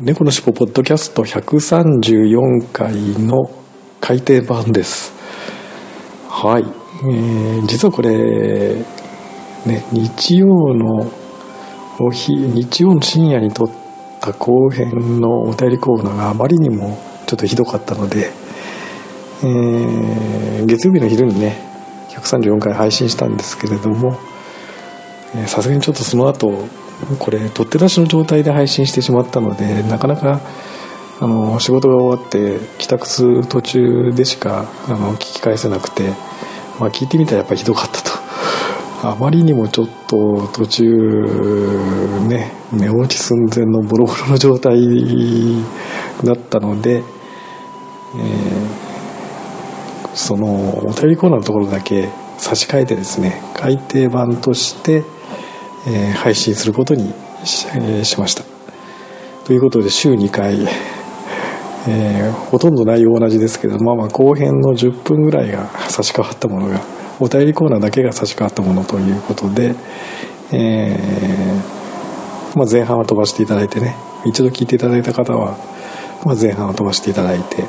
猫のしっぽポッドキャスト134回の改訂版です。はい、えー、実はこれね日曜のお日日曜の深夜に撮った後編のお便りコーナーがあまりにもちょっとひどかったので、えー、月曜日の昼にね134回配信したんですけれどもさすがにちょっとその後これ取って出しの状態で配信してしまったのでなかなかあの仕事が終わって帰宅する途中でしかあの聞き返せなくて、まあ、聞いてみたらやっぱりひどかったと。あまりにもちょっと途中ね寝落ち寸前のボロボロの状態だったので、えー、そのお便りコーナーのところだけ差し替えてですね改訂版としてえー、配信することにし,、えー、しました。ということで週2回、えー、ほとんど内容同じですけどまあまあ後編の10分ぐらいが差し替わったものがお便りコーナーだけが差し替わったものということで、えまあ、前半は飛ばしていただいてね一度聞いていただいた方は、まあ、前半は飛ばしていただいて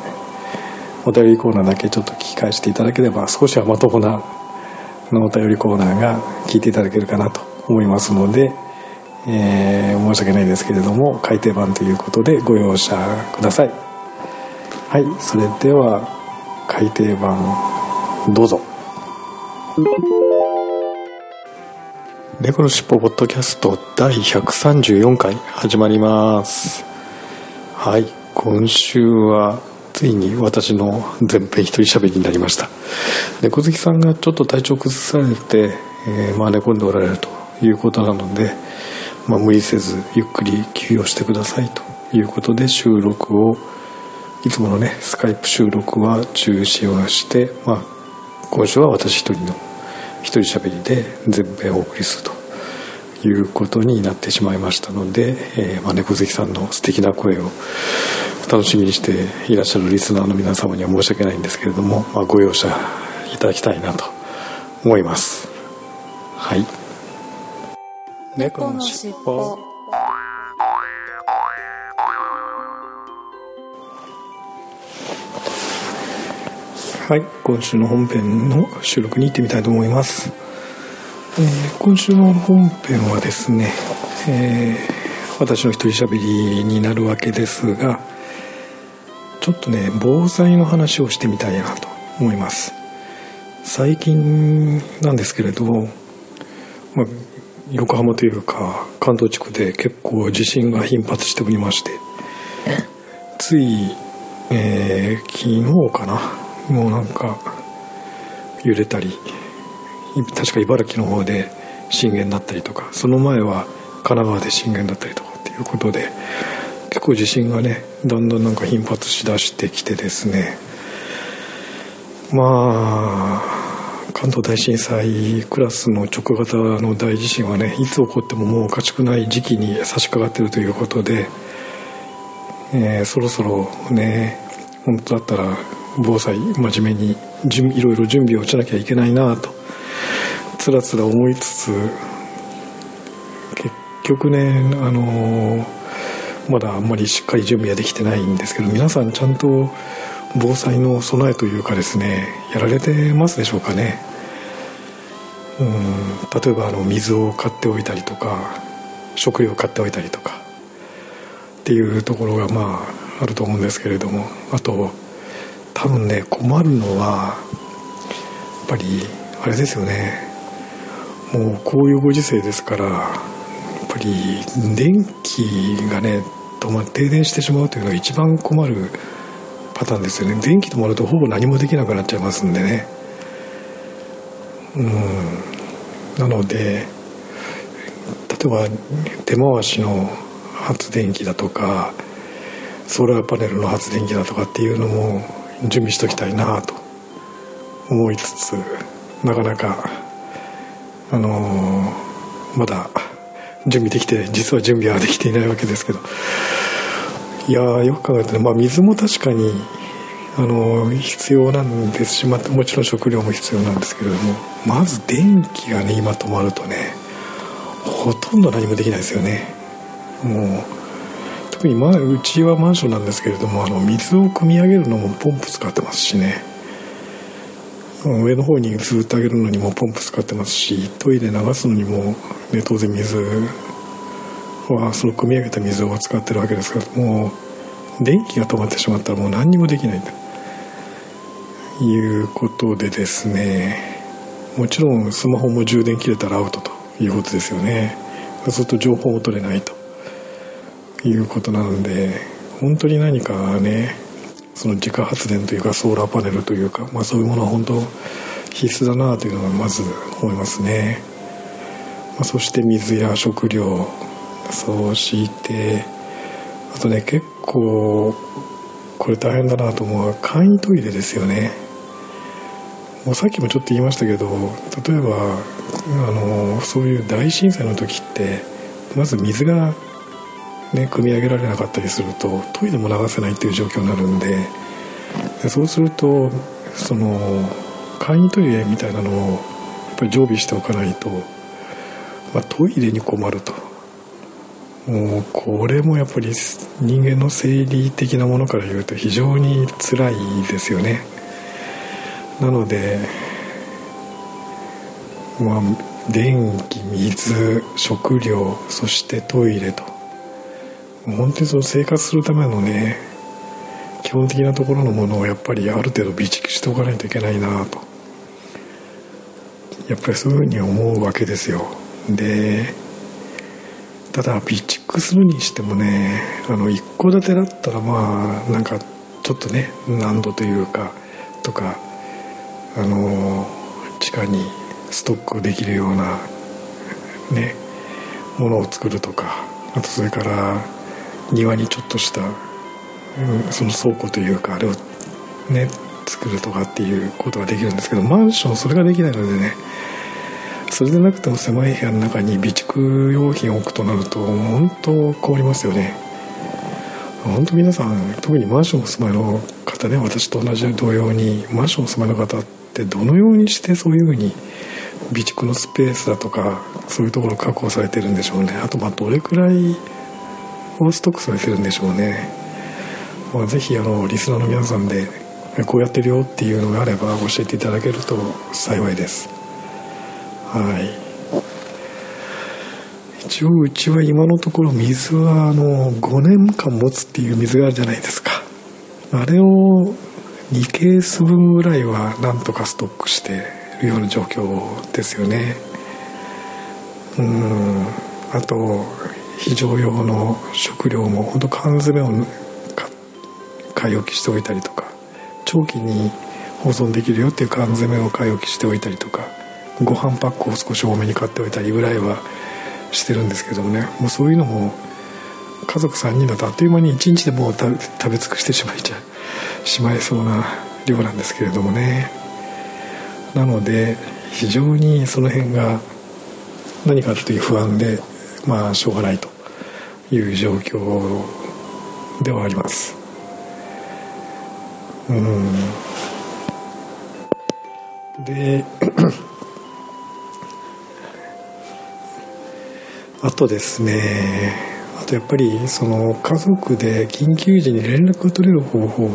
お便りコーナーだけちょっと聞き返していただければ少しはまともなのお便りコーナーが聞いていただけるかなと思いますので、えー、申し訳ないですけれども改訂版ということでご容赦ください。はいそれでは改訂版どうぞ。猫のしっぽポッドキャスト第134回始まります。はい今週はついに私の全編一人喋りになりました。猫好きさんがちょっと体調崩されて、えー、まあ寝込んでおられると。いうことなので、まあ、無理せずゆっくり休養してくださいということで収録をいつものねスカイプ収録は中止をして、まあ、今週は私一人の一人喋りで全編お送りするということになってしまいましたので、えー、まあ、猫好きさんの素敵な声を楽しみにしていらっしゃるリスナーの皆様には申し訳ないんですけれども、まあ、ご容赦いただきたいなと思います。はい。猫のしっぽはい今週の本編の収録に行ってみたいと思います、えー、今週の本編はですね、えー、私の一人喋りになるわけですがちょっとね防災の話をしてみたいなと思います。最近なんですけれど、まあ、横浜というか関東地区で結構地震が頻発しておりましてつい、えー、昨日かな？もうなんか揺れたり確か茨城の方で震源だったりとかその前は神奈川で震源だったりとかっていうことで結構地震がねだんだんなんか頻発しだしてきてですね。まあ関東大震災クラスの直型の大地震はねいつ起こってももうおかしくない時期に差し掛かってるということで、えー、そろそろね本当だったら防災真面目にいろいろ準備をしなきゃいけないなとつらつら思いつつ結局ねあのー、まだあんまりしっかり準備はできてないんですけど皆さんちゃんと防災の備えというかですねやられてますでしょうかね。うん例えばあの水を買っておいたりとか食料を買っておいたりとかっていうところがまああると思うんですけれどもあと多分ね困るのはやっぱりあれですよね。もうこういうご時世ですからやっぱり電気がね止ま停電してしまうというのが一番困るパターンですよね。電気止まるとほぼ何もできなくなっちゃいますんでね。うん。なので例えば手回しの発電機だとかソーラーパネルの発電機だとかっていうのも準備しときたいなと。思いつつなかなかあのー、まだ準備できて実は準備はできていないわけですけど。いやよく考えてね、まあ、水も確かにあの必要なんですし、まあ、もちろん食料も必要なんですけれどもまず電気がね今止まるとねほとんど何もできないですよね。もう特に、まあ、うちはマンションなんですけれどもあの水を汲み上げるのもポンプ使ってますしね。上の方にずっと上げるのにもポンプ使ってますしトイレ流すのにも、ね、当然水はその汲み上げた水を使ってるわけですからもう電気が止まってしまったらもう何にもできないということでですねもちろんスマホも充電切れたらアウトということですよね。そうすると情報も取れないということなので本当に何かねその自家発電というかソーラーパネルというか、まあ、そういうものは本当必須だなというのがまず思いますね、まあ、そして水や食料そしてあとね結構これ大変だなと思うのは簡易トイレですよね。もうさっきもちょっと言いましたけど例えばあのそういう大震災の時ってまず水がね、組み上げられなかったりするとトイレも流せないっていう状況になるんでそうするとその簡易トイレみたいなのをやっぱり常備しておかないと、まあ、トイレに困ると。もうこれもやっぱり人間の生理的なものから言うと非常に辛いですよね。なのでまあ電気水食料そしてトイレと。本当にその生活するためのね基本的なところのものをやっぱりある程度備蓄しておかないといけないなと。やっぱりそういうふうに思うわけですよ。でただ備蓄するにしてもねあの一戸建てだったらまあなんかちょっとね難度というかとかあの地下にストックできるようなねものを作るとかあとそれから庭にちょっとした、うん、その倉庫というかあれをね作るとかっていうことができるんですけどマンションそれができないのでねそれでなくても狭い部屋の中に備蓄用品を置くとなると本当困りますよね。本当皆さん特にマンションお住まいの方ね私と同じ同様にマンションお住まいの方ってどのようにしてそういうふうに備蓄のスペースだとかそういうところを確保されてるんでしょうね。あとまあどれくらいをストックされてるんでしょうね、まあ、ぜひあのリスナーの皆さんでこうやってるよっていうのがあれば教えていただけると幸いです。はい。一応うちは今のところ水はあの5年間持つっていう水があるじゃないですか。あれを2ケース分ぐらいはなんとかストックしてるような状況ですよね。うん。あと非常用の食料も本当缶詰を買い置きしておいたりとか長期に保存できるよっていう缶詰を買い置きしておいたりとかご飯パックを少し多めに買っておいたりぐらいはしてるんですけどもね。もうそういうのも家族3人だとあっという間に1日でもう食べ尽くしてしまいちゃしまいそうな量なんですけれどもね。なので非常にその辺が何かという不安でまあしょうがないという状況ではあります。うん。であとですね。あとやっぱりその家族で緊急時に連絡が取れる方法を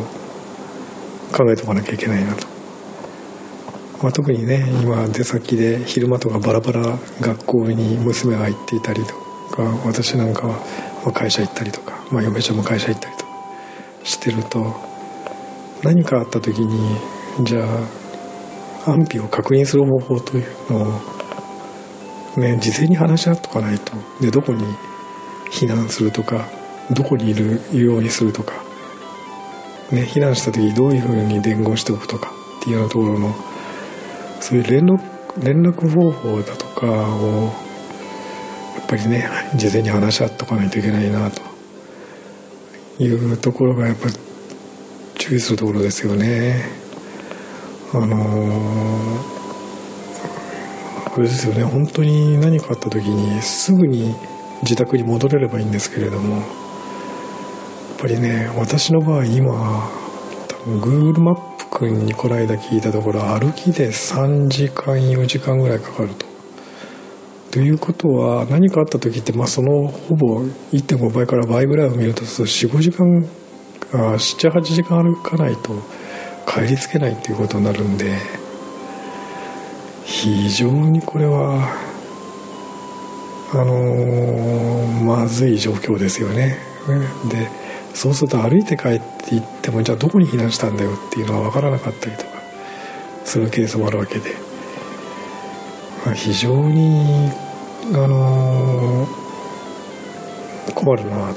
考えておかなきゃいけないなと、まあ、特にね今出先で昼間とかバラバラ学校に娘が行っていたりとか私なんかは会社行ったりとか、まあ、嫁ちゃんも会社行ったりとかしてると何かあった時にじゃあ安否を確認する方法というのを、ね、事前に話し合っとかないと。でどこに避難するとかどこにいるようにするとか、ね、避難した時どういうふうに伝言しておくとかっていうようなところのそういう連絡連絡方法だとかをやっぱりね事前に話し合っとかないといけないなと。いうところがやっぱり注意するところですよね。あのー、あれですよね本当に何かあった時にすぐに自宅に戻れればいいんですけれどもやっぱりね私の場合今多分 Google マップ君にこの間聞いたところ歩きで3時間4時間ぐらいかかると。ということは何かあった時って、まあ、そのほぼ1.5倍から倍ぐらいを見ると45時間78時間歩かないと帰りつけないっていうことになるんで非常にこれはあのー、まずい状況ですよね。でそうすると歩いて帰っていってもじゃあどこに避難したんだよっていうのは分からなかったりとかするケースもあるわけで、まあ、非常にあのー、困るな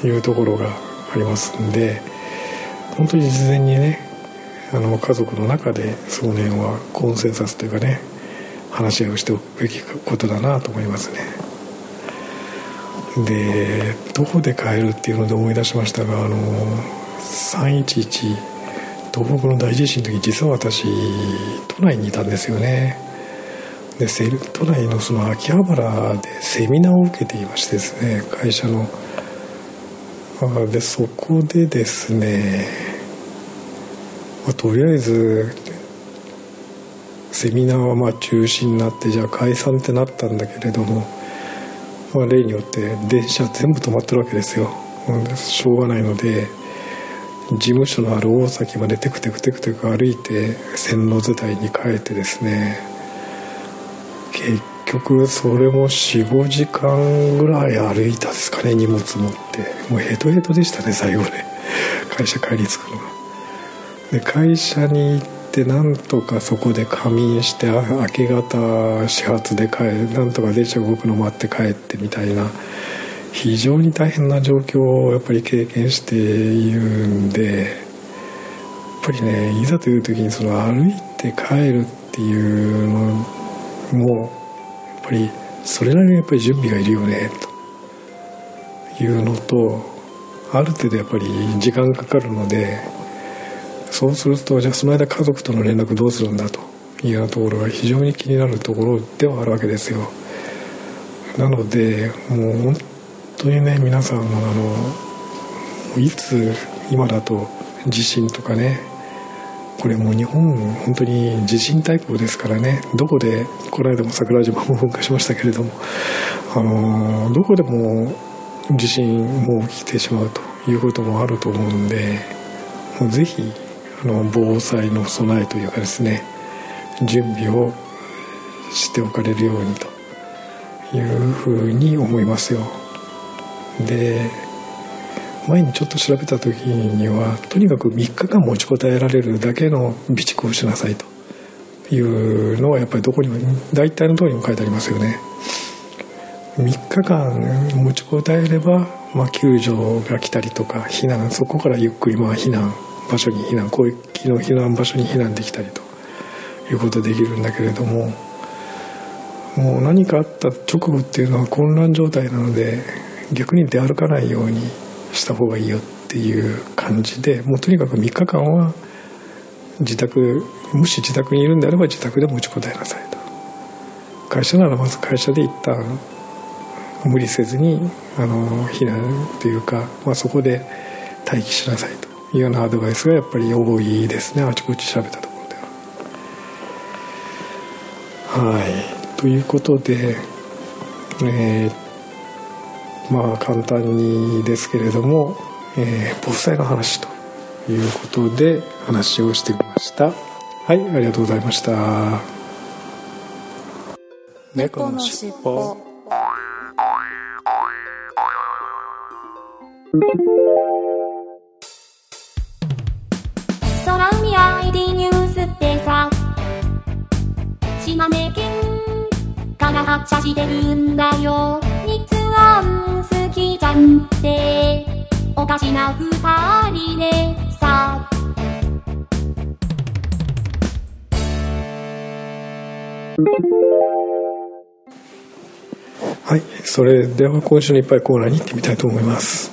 というところがありますんで本当に事前にねあの家族の中でその辺はコンセンサスというかね話し合いをしておくべきことだなと思いますね。でどこで帰るっていうので思い出しましたがあの311東北の大地震の時実は私都内にいたんですよね。で都内のその秋葉原でセミナーを受けていましてですね会社の。でそこでですね、ま、とりあえずセミナーはまあ中止になってじゃあ解散ってなったんだけれども、まあ、例によって電車全部止まってるわけですよ。しょうがないので事務所のある大崎までテクテクテクテク歩いて線路伝いに帰ってですね結局それも45時間ぐらい歩いたですかね荷物持って。もうヘトヘトでしたね最後ね。会社帰り着くのが。で会社に行ってなんとかそこで仮眠して明け方始発で帰なんとか電車動くの待って帰ってみたいな非常に大変な状況をやっぱり経験しているんでやっぱりねいざという時にその歩いて帰るっていうのもやっぱりそれなりにやっぱり準備がいるよねというのとある程度やっぱり時間かかるのでそうするとじゃあその間家族との連絡どうするんだというようなところが非常に気になるところではあるわけですよ。なのでもう本当にね皆さんもあのいつ今だと地震とかねこれもう日本本当に地震大国ですからねどこでこの間も桜島も噴火しましたけれどもあのどこでも地震も起きてしまうということもあると思うんでもうぜひの防災の備えというかですね準備をしておかれるようにというふうに思いますよ。で前にちょっと調べた時にはとにかく3日間持ちこたえられるだけの備蓄をしなさいというのはやっぱりどこにも大体の通りにも書いてありますよね。3日間持ちこたえれば、まあ、救助が来たりとか避難そこからゆっくりまあ避難場所に避難広域の避難場所に避難できたりということできるんだけれどももう何かあった直後っていうのは混乱状態なので逆に出歩かないようにした方がいいよっていう感じでもうとにかく3日間は自宅もし自宅にいるんであれば自宅で持ちこたえなさいと会社ならまず会社で一旦無理せずにあの避難というか、まあ、そこで待機しなさいと。いうようなアドバイスがやっぱり多いですね。あちこち調べたところでは。はい。ということでえーまあ簡単にですけれども、えー、防災の話ということで話をしてみました。はいありがとうございました。猫のしっぽ。ID ニュースってさ。島根県から発車してるんだよ。日安好きじゃんって。おかしな二人でさ。はいそれでは今週のいっぱいコーナーに行ってみたいと思います。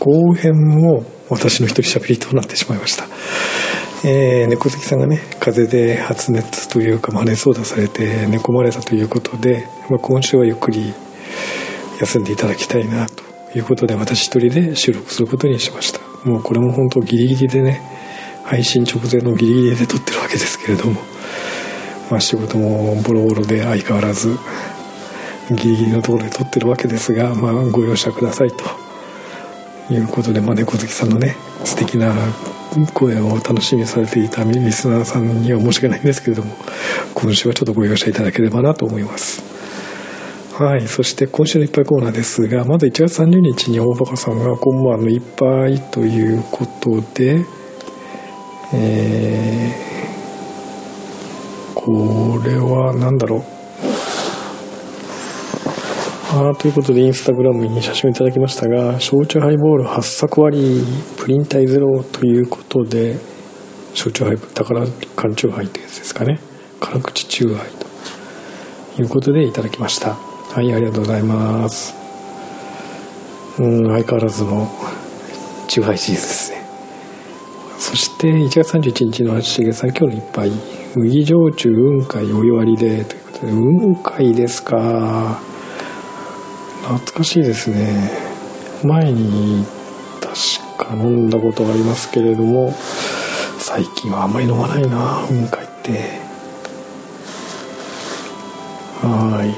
後編も私の一人喋りとなってしまいました。えー、猫好きさんがね風邪で発熱というか、まあ、熱を出されて寝込まれたということで、まあ、今週はゆっくり休んでいただきたいなということで私一人で収録することにしました。もうこれも本当ギリギリでね配信直前のギリギリで撮ってるわけですけれども、まあ、仕事もボロボロで相変わらずギリギリのところで撮ってるわけですが、まあ、ご容赦くださいということで、まあ、猫好きさんのね素敵な声を楽しみにされていたリスナーさんには申し訳ないんですけれども今週はちょっとご容赦いただければなと思います。はいそして今週のいっぱいコーナーですがまず1月30日に大バカさんが「今晩のいっぱい」ということでえー、これは何だろう。あということでインスタグラムに写真をいただきましたが焼酎ハイボール8作割プリン体ゼロということで焼酎ハイボール宝缶チューハイってやつですかね。辛口チューハイということでいただきました。はいありがとうございます。うん相変わらずのチューハイシーズですね。そして1月31日のしげさん今日の一杯。麦焼酎雲海お湯割りでということで。雲海ですか。懐かしいですね。前に確か飲んだことありますけれども最近はあんまり飲まないな雲海って。はい。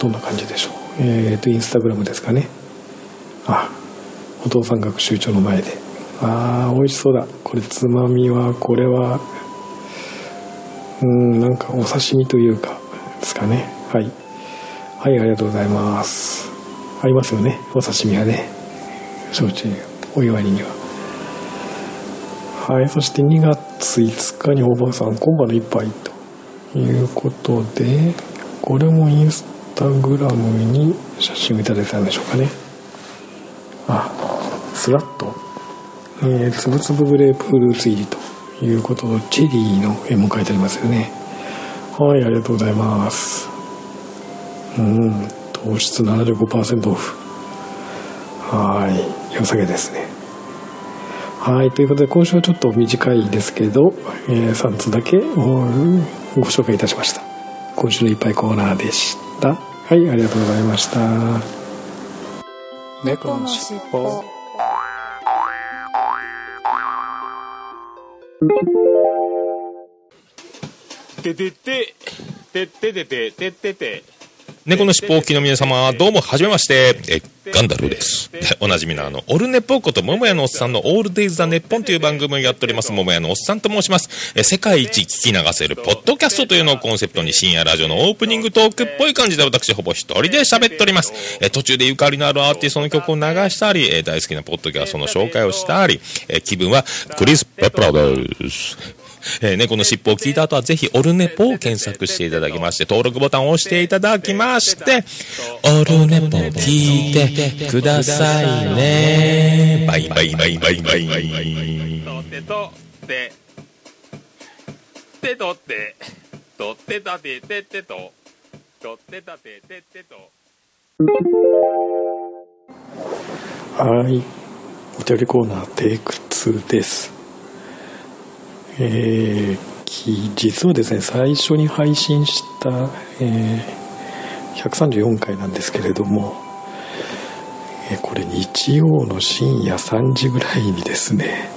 どんな感じでしょう？えっ、ー、とインスタグラムですかね。あお父さん学習長の前で。あー美味しそうだ。これつまみはこれはうんなんかお刺身というかですかね。はい。はいありがとうございます。ありますよね。お刺身はね。焼酎お祝いには。はいそして2月5日におばあさん今晩の一杯ということでこれもインスタグラムに写真をいただいたんでしょうかね。あスラッと、え、つぶつぶグレープフルーツ入りということとチェリーの絵も描いてありますよね。はいありがとうございます。うん糖質75%オフ。はい良さげですね。はいということで今週はちょっと短いですけど、えー、3つだけご紹介いたしました。今週のいっぱいコーナーでした。はいありがとうございました。猫のしっぽ。てててててててててて。猫のしっぽおきの皆様、どうも、はじめまして、え、ガンダルです。おなじみのあの、オルネポこと、桃屋のおっさんのオールデイズ・ザ・ネッポンという番組をやっております、桃屋のおっさんと申します。え、世界一聞き流せる、ポッドキャストというのをコンセプトに、深夜ラジオのオープニングトークっぽい感じで、私、ほぼ一人で喋っております。え、途中でゆかりのあるアーティストの曲を流したり、え、大好きなポッドキャストの紹介をしたり、え、気分は、クリス・ペプラです。えー、猫の尻尾を聞いた後はぜひオルネポを検索していただきまして、登録ボタンを押していただきまして、オルネポ聞いてくださいね。バイバイバイバイバイ。とってとって、てとって、とってたてててと、とってたてててと。はい。お便りコーナーテイク2です。えー、実はですね最初に配信した、えー、134回なんですけれども、えー、これ日曜の深夜3時ぐらいにですね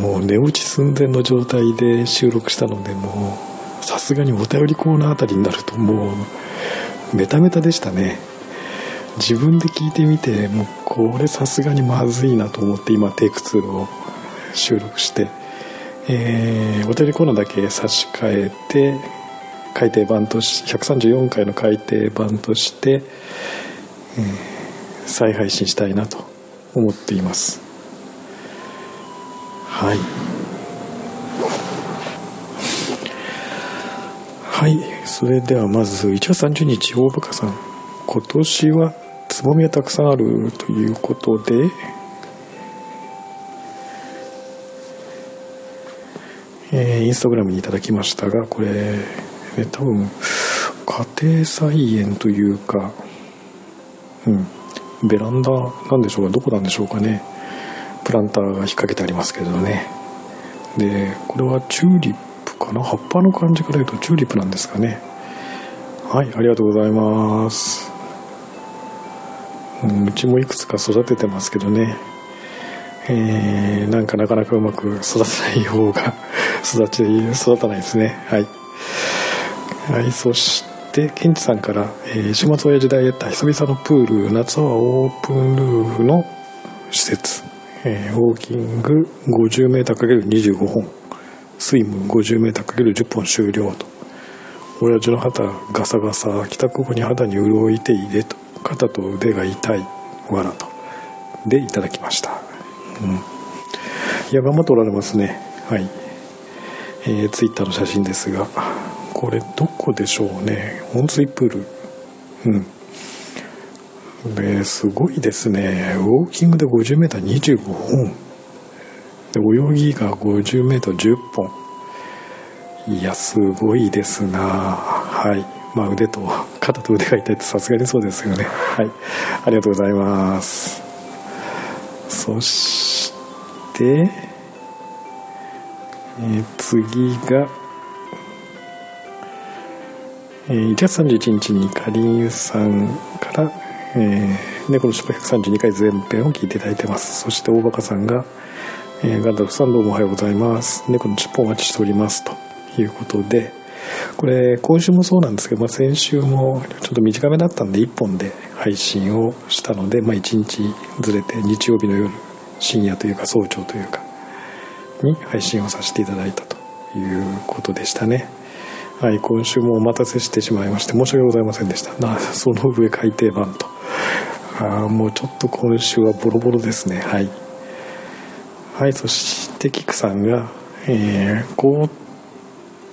もう寝落ち寸前の状態で収録したのでもうさすがにお便りコーナーあたりになるともうメタメタでしたね。自分で聞いてみてもうこれさすがにまずいなと思って今テイク2を収録してえー、お便りコーナーだけ差し替えて改訂版とし134回の改訂版として、えー、再配信したいなと思っています。はい。はい。それではまず1月30日大バカさん。今年はつぼみがたくさんあるということでえー、インスタグラムにいただきましたがこれ、ね、多分家庭菜園というかうんベランダなんでしょうかどこなんでしょうかね。プランターが引っ掛けてありますけどね。でこれはチューリップかな？葉っぱの感じから言うとチューリップなんですかね。はいありがとうございます、うん、うちもいくつか育ててますけどね。えー、なんかなかなかうまく育てない方が育ち育たないですね。はい。はいそしてケンチさんから、えー週末親時代やった久々のプール夏はオープンルーフの施設、えーウォーキング 50m×25 本。スイム 50m×10 本終了と。親父の肌ガサガサ帰宅後に肌に潤いていれと。肩と腕が痛いわらと。でいただきました。うん。いや頑張っておられますね。はい。えー、ツイッターの写真ですがこれどこでしょうね。温水プール。うん。ですごいですね。ウォーキングで 50m25 本。で泳ぎが 50m10 本。いやすごいですな。はい。まあ腕と肩と腕が痛いってさすがにそうですよね。はい。ありがとうございます。そして、えー次が、えー1月31日にかりんさんから、えー、猫のしっぽ132回前編を聞いていただいてます。そして大バカさんが、えーガンダルフさんどうもおはようございます。猫のしっぽお待ちしております。ということでこれ今週もそうなんですけど、まあ、先週もちょっと短めだったんで1本で配信をしたので、まあ、1日ずれて日曜日の夜深夜というか早朝というかに配信をさせていただいたということでしたねはい今週もお待たせしてしまいまして申し訳ございませんでしたなその上改訂版とあもうちょっと今週はボロボロですねはいはいそしてキクさんがえー、こう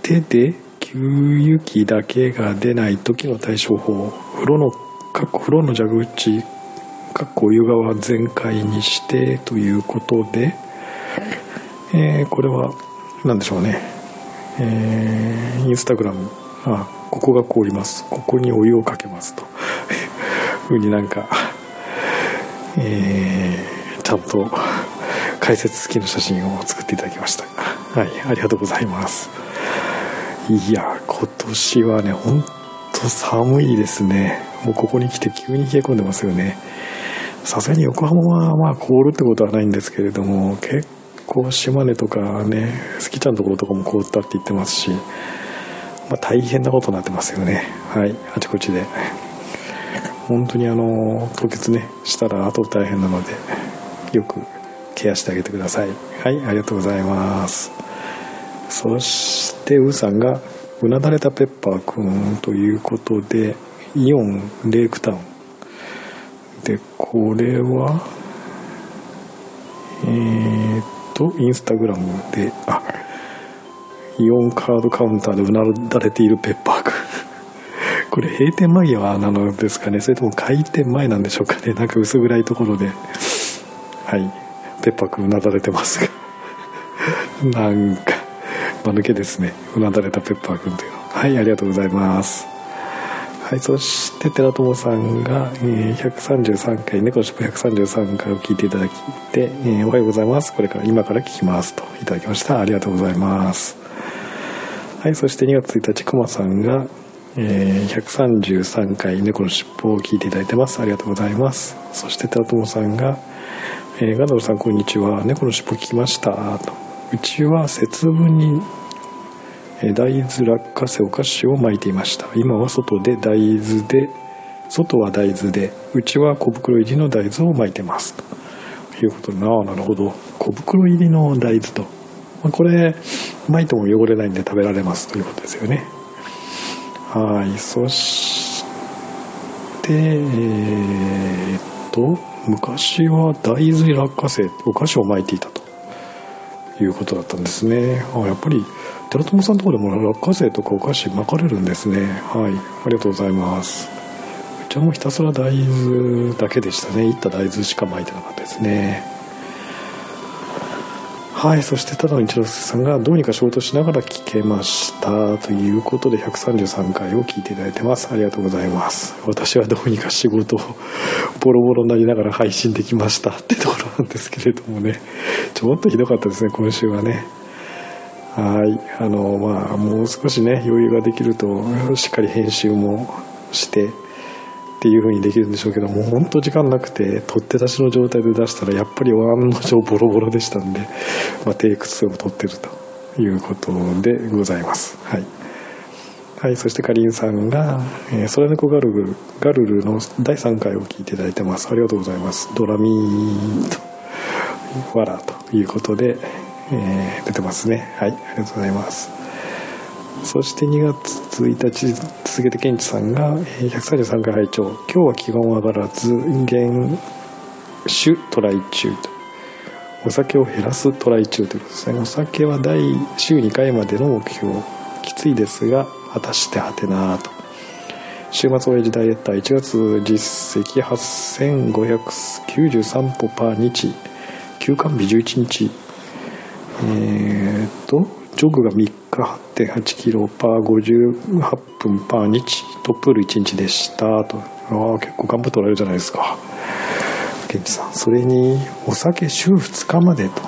手で給油機だけが出ない時の対処法風呂のかっこ風呂の蛇口かっこお湯側全開にしてということで、えーこれは何でしょうね。えーインスタグラム。あここが凍ります。ここにお湯をかけます。と。ふうになんかえーちゃんと解説付きの写真を作っていただきました。はいありがとうございます。いや今年はねほんと寒いですね。もうここに来て急に冷え込んでますよね。さすがに横浜はまあ凍るってことはないんですけれども結構島根とかねスキちゃんのところとかも凍ったって言ってますし、まあ、大変なことになってますよね。はい。あちこちで。本当にあの凍結ねしたら後大変なのでよくケアしてあげてください。はい。ありがとうございます。そしてウーさんがうなだれたペッパーくんということでイオンレイクタウン。でこれはえー、と？インスタグラムで。あイオンカードカウンターでうなだれているペッパーくん。これ閉店間際なのですかね？それとも開店前なんでしょうかね？なんか薄暗いところで。はい。ペッパーくんうなだれてますが。なんか間抜けですね。うなだれたペッパーくんというの。はいありがとうございます。はいそして寺友さんが、えー133回猫のしっぽ133回を聞いていただきで、えーおはようございます。これから今から聞きますといただきました。ありがとうございます。はいそして2月1日くまさんが、えー133回猫のしっぽを聞いていただいてます。ありがとうございます。そして寺友さんがえーガンダルさんこんにちは。猫のしっぽ聞きました。と。うちは節分に大豆落花生お菓子を巻いていました。今は外で大豆で外は大豆でうちは小袋入りの大豆を巻いてます。ということでなあなるほど。小袋入りの大豆と、まあこれ巻いても汚れないんで食べられます。ということですよね。はい。そしてえーっと昔は大豆落花生お菓子を巻いていたと。いうことだったんですね。あやっぱり寺友さんとこでも落花生とかお菓子巻かれるんですね。はい。ありがとうございます。うちはもうひたすら大豆だけでしたね。いった大豆しか巻いてなかったですね。はいそしてただの一之輔さんがどうにか仕事しながら聞けましたということで133回を聞いていただいてます。ありがとうございます。私はどうにか仕事をボロボロになりながら配信できましたってところなんですけれどもね。ちょっとひどかったですね今週はね。はいあのまあもう少しね余裕ができるとしっかり編集もしてっていう風にできるんでしょうけどもう本当時間なくて取って出しの状態で出したらやっぱり案の定ボロボロでしたんで、まあ、テイク2を取ってるということでございます。はい、はい、そしてかりんさんが「えー、空猫ガルルガルル」の第3回を聞いていただいてます。ありがとうございます。ドラミーとわらということで、えー、出てますね。はいありがとうございます。そして2月1日続けてケンチさんが133回拝聴。今日は気が上がらず減酒トライ中と。お酒を減らすトライ中ということですね。お酒は第週2回までの目標。きついですが果たしてはてなと。週末親父ダイエッター1月実績8593歩パー日。休館日11日。えー、っとジョグが3日8.8キロパー58分パー日トップール1日でした。と。ああ結構頑張っておられるじゃないですか。ケンチさん。それにお酒週2日までと。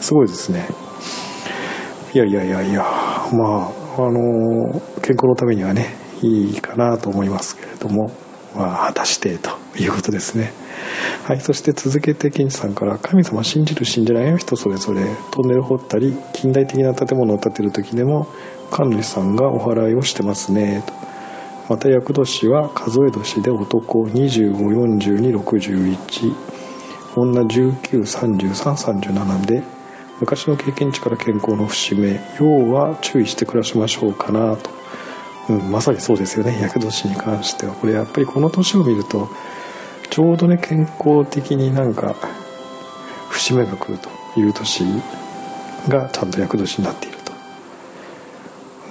すごいですね。いやいやいやいや。まああの健康のためにはねいいかなと思いますけれども。まあ果たしてと。いうことですね。はいそして続けてケンチさんから「神様信じる信じないは人それぞれ。トンネル掘ったり近代的な建物を建てる時でも神主さんがお祓いをしてますね」と。また厄年は数え年で男254261女193337で昔の経験値から健康の節目。要は注意して暮らしましょうかなと、うん、まさにそうですよね。厄年に関しては。これやっぱりこの年を見るとちょうどね健康的になんか節目が来るという年がちゃんと厄年になっていると。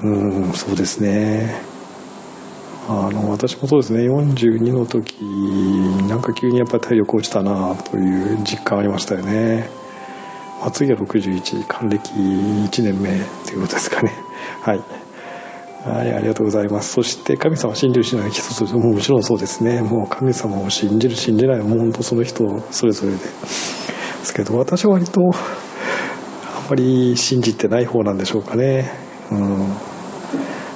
うんそうですね。あの私もそうですね。42の時なんか急にやっぱり体力落ちたなという実感ありましたよね、まあ、次は61還暦1年目ということですかね。はい。はいありがとうございます。そして神様を信じるしない人それももちろんそうですね。もう神様を信じる信じないもう本当その人それぞれでですけど私は割とあんまり信じてない方なんでしょうかね。うん。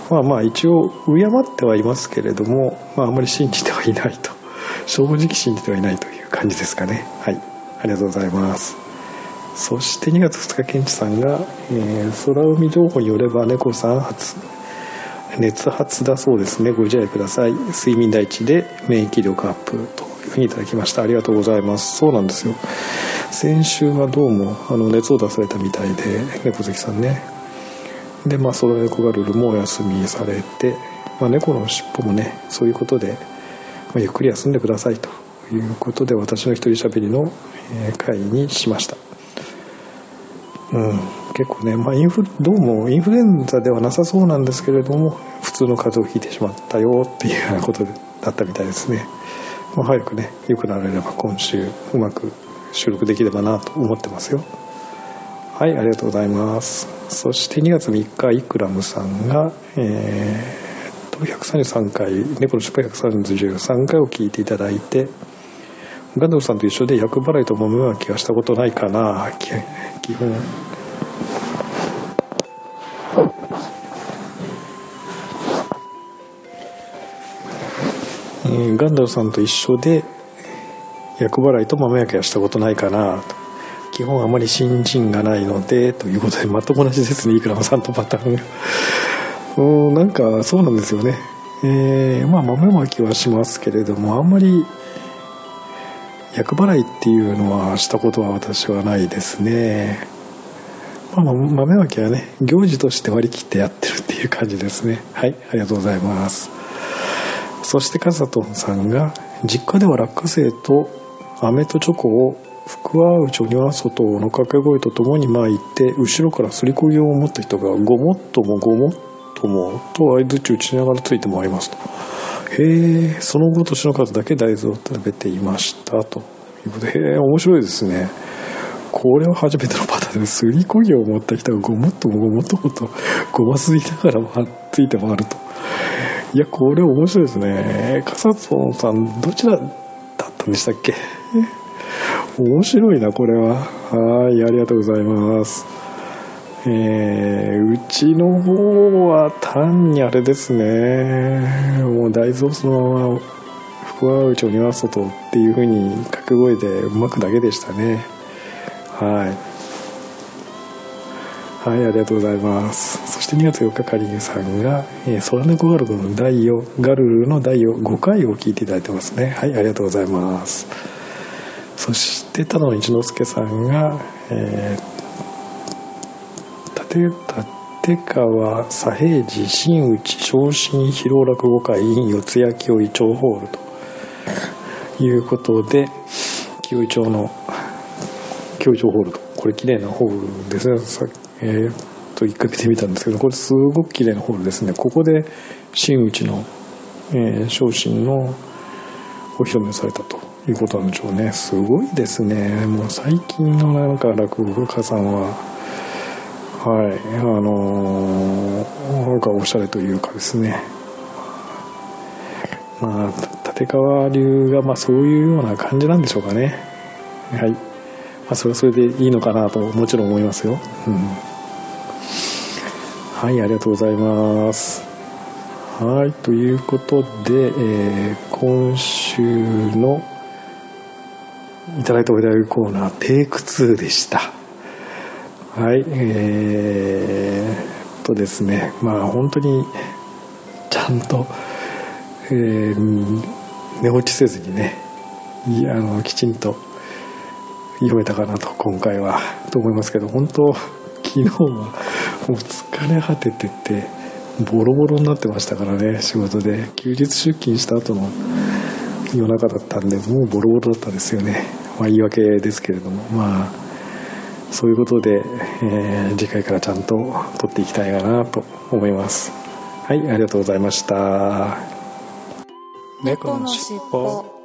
まあまあ一応敬ってはいますけれども、まあ、あんまり信じてはいないと。正直信じてはいないという感じですかね。はい。ありがとうございます。そして2月2日ケンチさんが、えー、空海情報によれば猫さん初熱発だそうですね。ご自愛ください。睡眠第一で免疫力アップというふうにいただきました。ありがとうございます。そうなんですよ。先週はどうもあの熱を出されたみたいで猫好きさんね。でまあその猫ガルルもお休みされて、まあ、猫の尻尾もねそういうことで、まあ、ゆっくり休んでくださいということで私の一人喋りの会にしました。うん。結構ね、まあ、インフどうもインフルエンザではなさそうなんですけれども普通の風邪をひいてしまったよっていうようなことだったみたいですね、まあ、早くね良くなれれば今週うまく収録できればなと思ってますよ。はいありがとうございます。そして2月3日イクラムさんがえー、と133回猫の失敗133回を聞いていただいてガンダムさんと一緒で厄払いと豆まきはしたことないかな。基本ー、ガンダムさんと一緒で厄払いと豆焼きはしたことないかなと基本あまり新人がないのでということでまともなしですねいくらもさんとパターンがうんなんかそうなんですよね。えー、まあ豆まきはしますけれどもあんまり厄払いっていうのはしたことは私はないですね。まあ豆まきはね行事として割り切ってやってるっていう感じですね。はいありがとうございます。そしてカサトンさんが実家では落花生と飴とチョコを福は内には外の掛け声とともに巻いて後ろからすりこぎを持った人がごもっともごもっともと相づち打ちながらついて回りますとへえその後年の数だけ大豆を食べていましたということで、へえ、面白いですね。これは初めてのパターンです。りこぎを持った人がごもっともごもっともとごますりながらついて回ると。いや、これ面白いですね。カサソンさん、どちらだったんでしたっけ？面白いな、これは。はい、ありがとうございます。えー、うちの方は単にあれですね。もう大豆をそのまま福川内鬼は外っていう風に掛け声でうまくだけでしたね。はい。はい、ありがとうございます。そして2月4日、かりんさんが、えー、空猫ガルルの第4、ガルルの第4、5回を聞いていただいてますね。はい、ありがとうございます。そして、ただの一之輔さんが、えー、立川左平次新内昇進披露落語会 in 四谷清井町ホールということで、清井町の清井町ホールと、これ綺麗なホールですね。えー、と一回見てみたんですけど、これすごく綺麗なホールですね。ここで新内の、えー、昇進のお披露目されたということなんでしょうね。すごいですね。もう最近のなんか落語家さんは、はい、あのー、なんかおしゃれというかですね。まあ、立川流がまあそういうような感じなんでしょうかね。はい。まあ、それはそれでいいのかなともちろん思いますよ。うん。はい、ありがとうございます。はい、ということで、えー、今週のいただいたお題コーナー、テイク2でした。はい、えー、とですね、まあ本当にちゃんと、えー、寝落ちせずにね、いあのきちんと読めたかなと今回はと思いますけど本当昨日はもう疲れ果てててボロボロになってましたからね仕事で。休日出勤した後の夜中だったんでもうボロボロだったんですよね。まあ言い訳ですけれども。まあそういうことで、えー、次回からちゃんと撮っていきたいかなと思います。はいありがとうございました。猫のしっぽ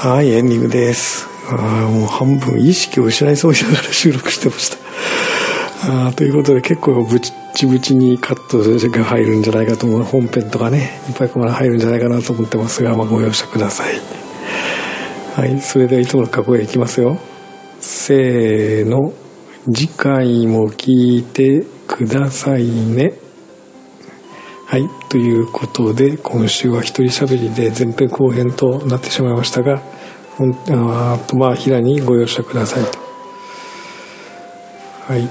はい、エンディングです。あもう半分意識を失いそうにながら収録してました。あということで結構ブチブチにカットが入るんじゃないかと思う。本編とかね、いっぱい入るんじゃないかなと思ってますが、まあ、ご容赦ください。はい、それではいつもの過去へいきますよ。せーの。次回も聞いてくださいね。はい。ということで、今週は一人喋りで前編後編となってしまいましたが、ほんあとまあ、平にご容赦くださいと。はい。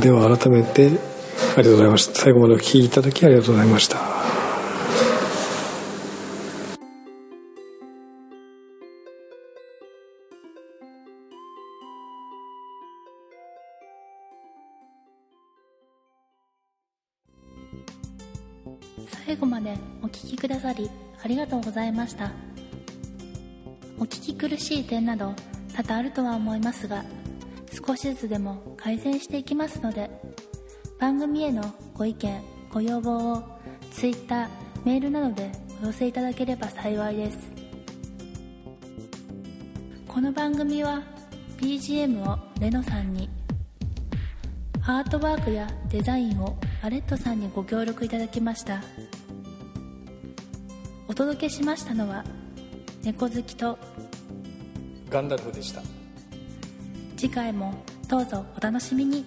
では改めて、ありがとうございました。最後までお聞きいただきありがとうございました。最後までお聞きくださりありがとうございました。お聞き苦しい点など多々あるとは思いますが少しずつでも改善していきますので番組へのご意見ご要望を Twitter メールなどでお寄せいただければ幸いです。この番組は BGM をレノさんにアートワークやデザインをアレットさんにご協力いただきました。お届けしましたのは猫好きとガンダルフでした。次回もどうぞお楽しみに